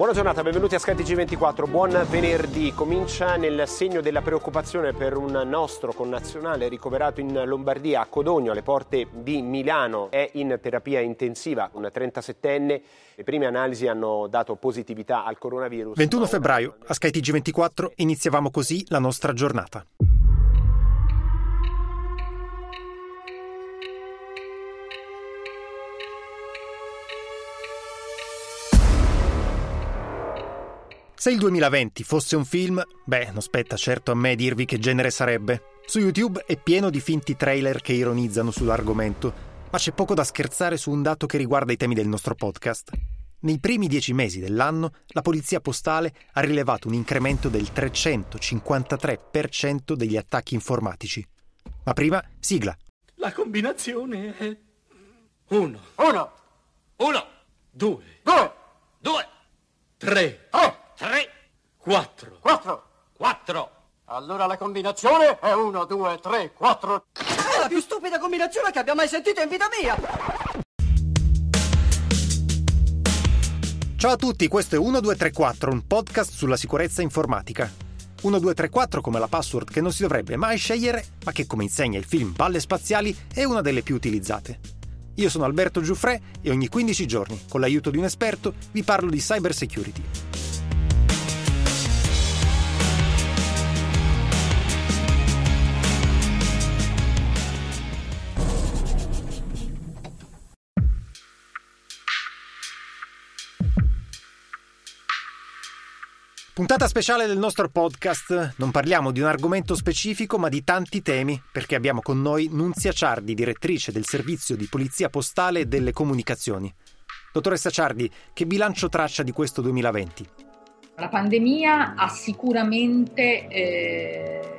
Buona giornata, benvenuti a skytg 24 buon venerdì. Comincia nel segno della preoccupazione per un nostro connazionale ricoverato in Lombardia, a Codogno, alle porte di Milano. È in terapia intensiva, un 37enne. Le prime analisi hanno dato positività al coronavirus. 21 febbraio, a skytg 24 iniziavamo così la nostra giornata. Se il 2020 fosse un film, beh, non spetta certo a me dirvi che genere sarebbe. Su YouTube è pieno di finti trailer che ironizzano sull'argomento, ma c'è poco da scherzare su un dato che riguarda i temi del nostro podcast. Nei primi dieci mesi dell'anno, la Polizia Postale ha rilevato un incremento del 353% degli attacchi informatici. Ma prima, sigla. La combinazione è 1, 1, 1, 2, 2, 2, 3, 3, 3, 4, 4. 4. Allora la combinazione è 1, 2, 3, 4. È la più stupida combinazione che abbia mai sentito in vita mia! Ciao a tutti, questo è 1234, un podcast sulla sicurezza informatica. 1234 come la password che non si dovrebbe mai scegliere, ma che come insegna il film Balle Spaziali è una delle più utilizzate. Io sono Alberto Giuffre e ogni 15 giorni, con l'aiuto di un esperto, vi parlo di cyber security. Puntata speciale del nostro podcast. Non parliamo di un argomento specifico, ma di tanti temi, perché abbiamo con noi Nunzia Ciardi, direttrice del servizio di polizia postale e delle comunicazioni. Dottoressa Ciardi, che bilancio traccia di questo 2020? La pandemia ha sicuramente eh,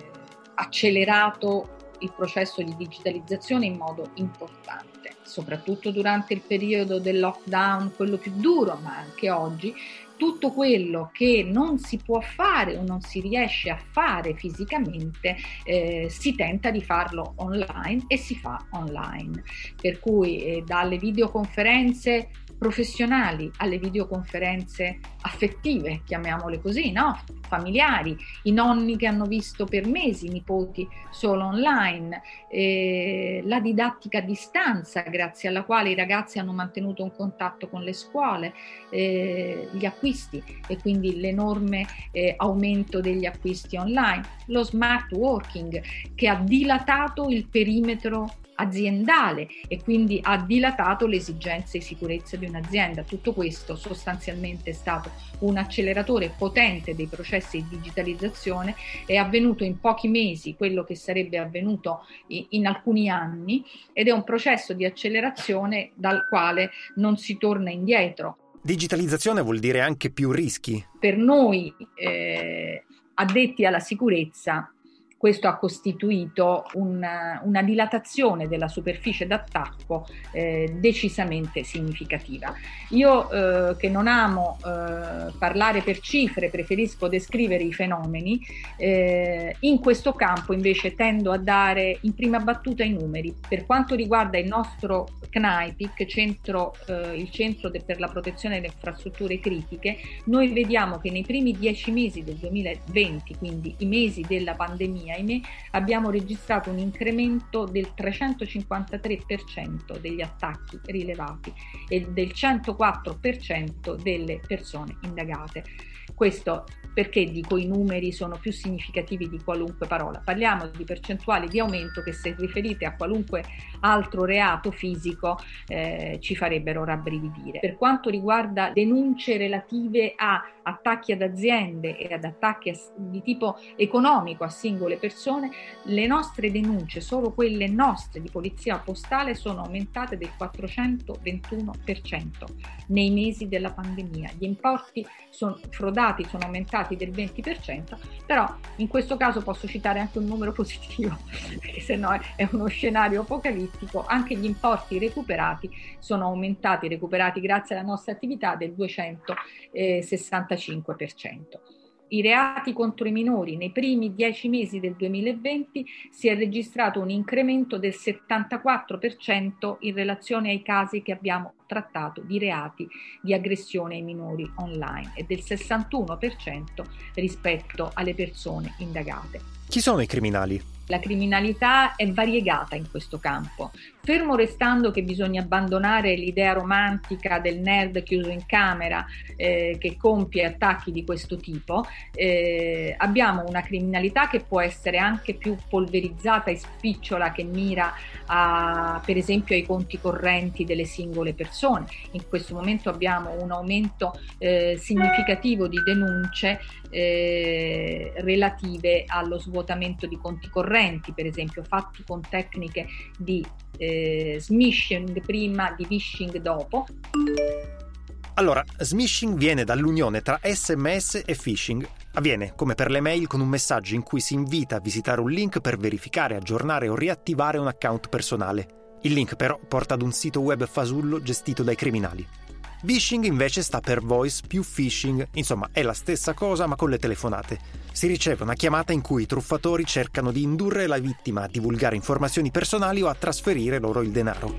accelerato il processo di digitalizzazione in modo importante, soprattutto durante il periodo del lockdown, quello più duro, ma anche oggi, tutto quello che non si può fare o non si riesce a fare fisicamente eh, si tenta di farlo online e si fa online. Per cui eh, dalle videoconferenze professionali alle videoconferenze affettive, chiamiamole così, no? familiari, i nonni che hanno visto per mesi i nipoti solo online, eh, la didattica a distanza grazie alla quale i ragazzi hanno mantenuto un contatto con le scuole, eh, gli acquisti e quindi l'enorme eh, aumento degli acquisti online, lo smart working che ha dilatato il perimetro aziendale e quindi ha dilatato le esigenze di sicurezza di un'azienda. Tutto questo sostanzialmente è stato un acceleratore potente dei processi di digitalizzazione, è avvenuto in pochi mesi quello che sarebbe avvenuto in alcuni anni ed è un processo di accelerazione dal quale non si torna indietro. Digitalizzazione vuol dire anche più rischi. Per noi eh, addetti alla sicurezza questo ha costituito una, una dilatazione della superficie d'attacco eh, decisamente significativa. Io eh, che non amo eh, parlare per cifre, preferisco descrivere i fenomeni, eh, in questo campo invece tendo a dare in prima battuta i numeri. Per quanto riguarda il nostro CNAIPIC, centro, eh, il centro per la protezione delle infrastrutture critiche, noi vediamo che nei primi dieci mesi del 2020, quindi i mesi della pandemia, ahimè, abbiamo registrato un incremento del 353% degli attacchi rilevati e del 104% delle persone indagate. Questo perché dico i numeri sono più significativi di qualunque parola. Parliamo di percentuali di aumento che se riferite a qualunque altro reato fisico eh, ci farebbero rabbrividire. Per quanto riguarda denunce relative a attacchi ad aziende e ad attacchi di tipo economico a singole persone, le nostre denunce, solo quelle nostre di polizia postale, sono aumentate del 421% nei mesi della pandemia. Gli importi sono, frodati sono aumentati del 20%, però in questo caso posso citare anche un numero positivo, perché se no è uno scenario apocalittico, anche gli importi recuperati sono aumentati, recuperati grazie alla nostra attività del 265% i reati contro i minori nei primi dieci mesi del 2020 si è registrato un incremento del 74% in relazione ai casi che abbiamo trattato di reati di aggressione ai minori online e del 61% rispetto alle persone indagate. Chi sono i criminali? La criminalità è variegata in questo campo. Fermo restando che bisogna abbandonare l'idea romantica del nerd chiuso in camera eh, che compie attacchi di questo tipo, eh, abbiamo una criminalità che può essere anche più polverizzata e spicciola che mira a, per esempio ai conti correnti delle singole persone. In questo momento abbiamo un aumento eh, significativo di denunce eh, relative allo svuotamento di conti correnti, per esempio fatti con tecniche di eh, smishing prima, di phishing dopo. Allora, smishing viene dall'unione tra SMS e phishing. Avviene, come per le mail, con un messaggio in cui si invita a visitare un link per verificare, aggiornare o riattivare un account personale. Il link però porta ad un sito web fasullo gestito dai criminali. Phishing invece sta per voice più phishing, insomma è la stessa cosa ma con le telefonate. Si riceve una chiamata in cui i truffatori cercano di indurre la vittima a divulgare informazioni personali o a trasferire loro il denaro.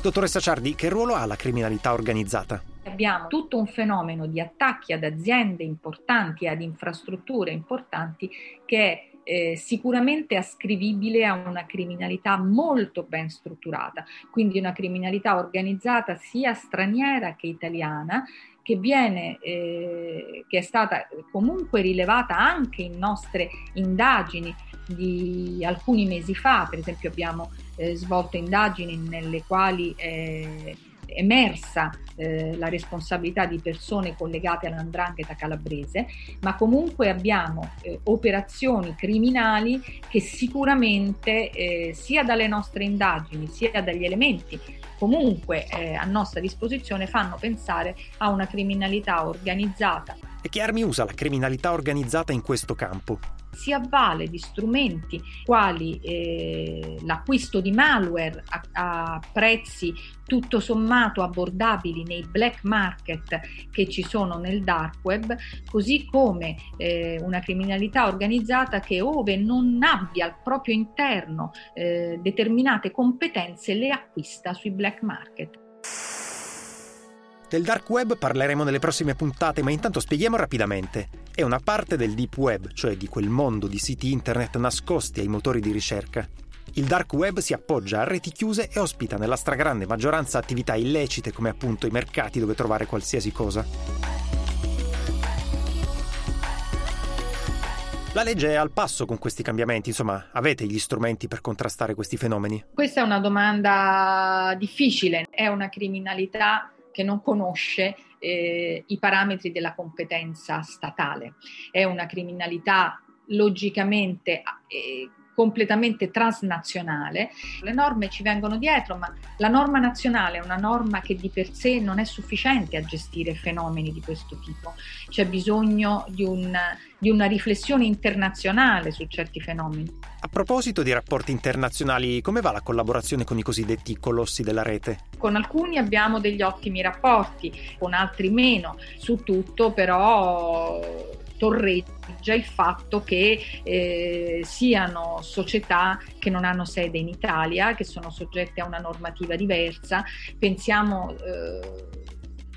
Dottoressa Ciardi, che ruolo ha la criminalità organizzata? Abbiamo tutto un fenomeno di attacchi ad aziende importanti, ad infrastrutture importanti che è eh, sicuramente ascrivibile a una criminalità molto ben strutturata, quindi una criminalità organizzata sia straniera che italiana, che, viene, eh, che è stata comunque rilevata anche in nostre indagini di alcuni mesi fa, per esempio abbiamo eh, svolto indagini nelle quali eh, emersa eh, la responsabilità di persone collegate all'andrangheta calabrese, ma comunque abbiamo eh, operazioni criminali che sicuramente eh, sia dalle nostre indagini sia dagli elementi comunque eh, a nostra disposizione fanno pensare a una criminalità organizzata. E che armi usa la criminalità organizzata in questo campo? si avvale di strumenti quali eh, l'acquisto di malware a, a, prezzi tutto sommato abbordabili nei black market che ci sono nel dark web, così come eh, una criminalità organizzata che ove non abbia al proprio interno eh, determinate competenze le acquista sui black market. Del dark web parleremo nelle prossime puntate, ma intanto spieghiamo rapidamente. È una parte del deep web, cioè di quel mondo di siti internet nascosti ai motori di ricerca. Il dark web si appoggia a reti chiuse e ospita nella stragrande maggioranza attività illecite come appunto i mercati dove trovare qualsiasi cosa. La legge è al passo con questi cambiamenti, insomma, avete gli strumenti per contrastare questi fenomeni? Questa è una domanda difficile, è una criminalità che non conosce eh, i parametri della competenza statale. È una criminalità logicamente eh, completamente transnazionale. Le norme ci vengono dietro, ma la norma nazionale è una norma che di per sé non è sufficiente a gestire fenomeni di questo tipo. C'è bisogno di, un, di una riflessione internazionale su certi fenomeni. A proposito di rapporti internazionali, come va la collaborazione con i cosiddetti colossi della rete? Con alcuni abbiamo degli ottimi rapporti, con altri meno. Su tutto però torreggia il fatto che eh, siano società che non hanno sede in Italia, che sono soggette a una normativa diversa. Pensiamo eh,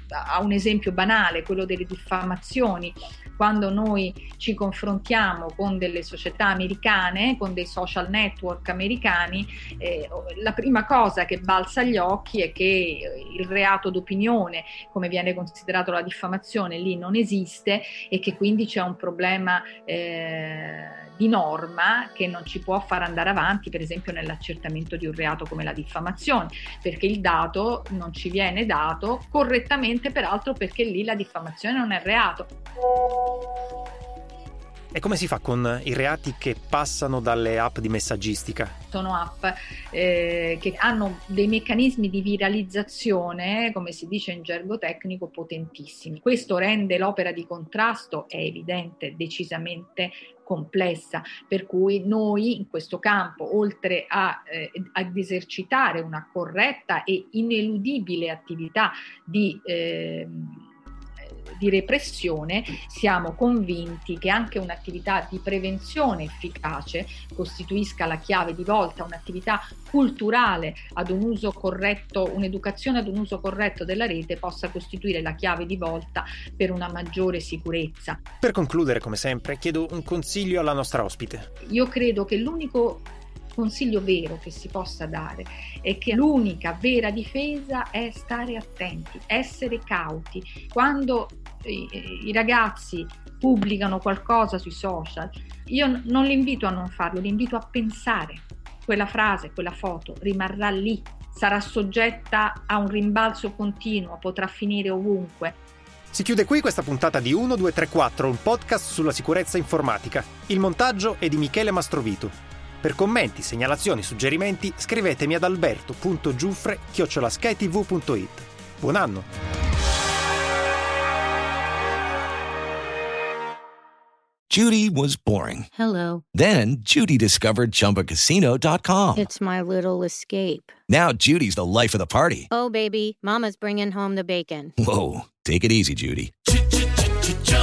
a un esempio banale, quello delle diffamazioni quando noi ci confrontiamo con delle società americane, con dei social network americani, eh, la prima cosa che balza agli occhi è che il reato d'opinione, come viene considerato la diffamazione, lì non esiste e che quindi c'è un problema eh, di norma che non ci può far andare avanti, per esempio nell'accertamento di un reato come la diffamazione, perché il dato non ci viene dato correttamente, peraltro perché lì la diffamazione non è reato. E come si fa con i reati che passano dalle app di messaggistica? Sono app eh, che hanno dei meccanismi di viralizzazione, come si dice in gergo tecnico, potentissimi. Questo rende l'opera di contrasto, è evidente, decisamente complessa, per cui noi in questo campo, oltre a, eh, ad esercitare una corretta e ineludibile attività di... Eh, di repressione, siamo convinti che anche un'attività di prevenzione efficace costituisca la chiave di volta, un'attività culturale ad un uso corretto, un'educazione ad un uso corretto della rete possa costituire la chiave di volta per una maggiore sicurezza. Per concludere, come sempre, chiedo un consiglio alla nostra ospite. Io credo che l'unico consiglio vero che si possa dare è che l'unica vera difesa è stare attenti, essere cauti. Quando i, i ragazzi pubblicano qualcosa sui social, io non li invito a non farlo, li invito a pensare. Quella frase, quella foto rimarrà lì, sarà soggetta a un rimbalzo continuo, potrà finire ovunque. Si chiude qui questa puntata di 1, 2, 3, 4, un podcast sulla sicurezza informatica. Il montaggio è di Michele Mastrovitu. Per commenti, segnalazioni, suggerimenti scrivetemi ad alberto.giuffre-skytv.it. Buon anno! Judy was boring. Hello. Then Judy discovered ChumbaCasino.com. It's my little escape. Now Judy's the life of the party. Oh, baby, mama's bringing home the bacon. Whoa, take it easy, Judy.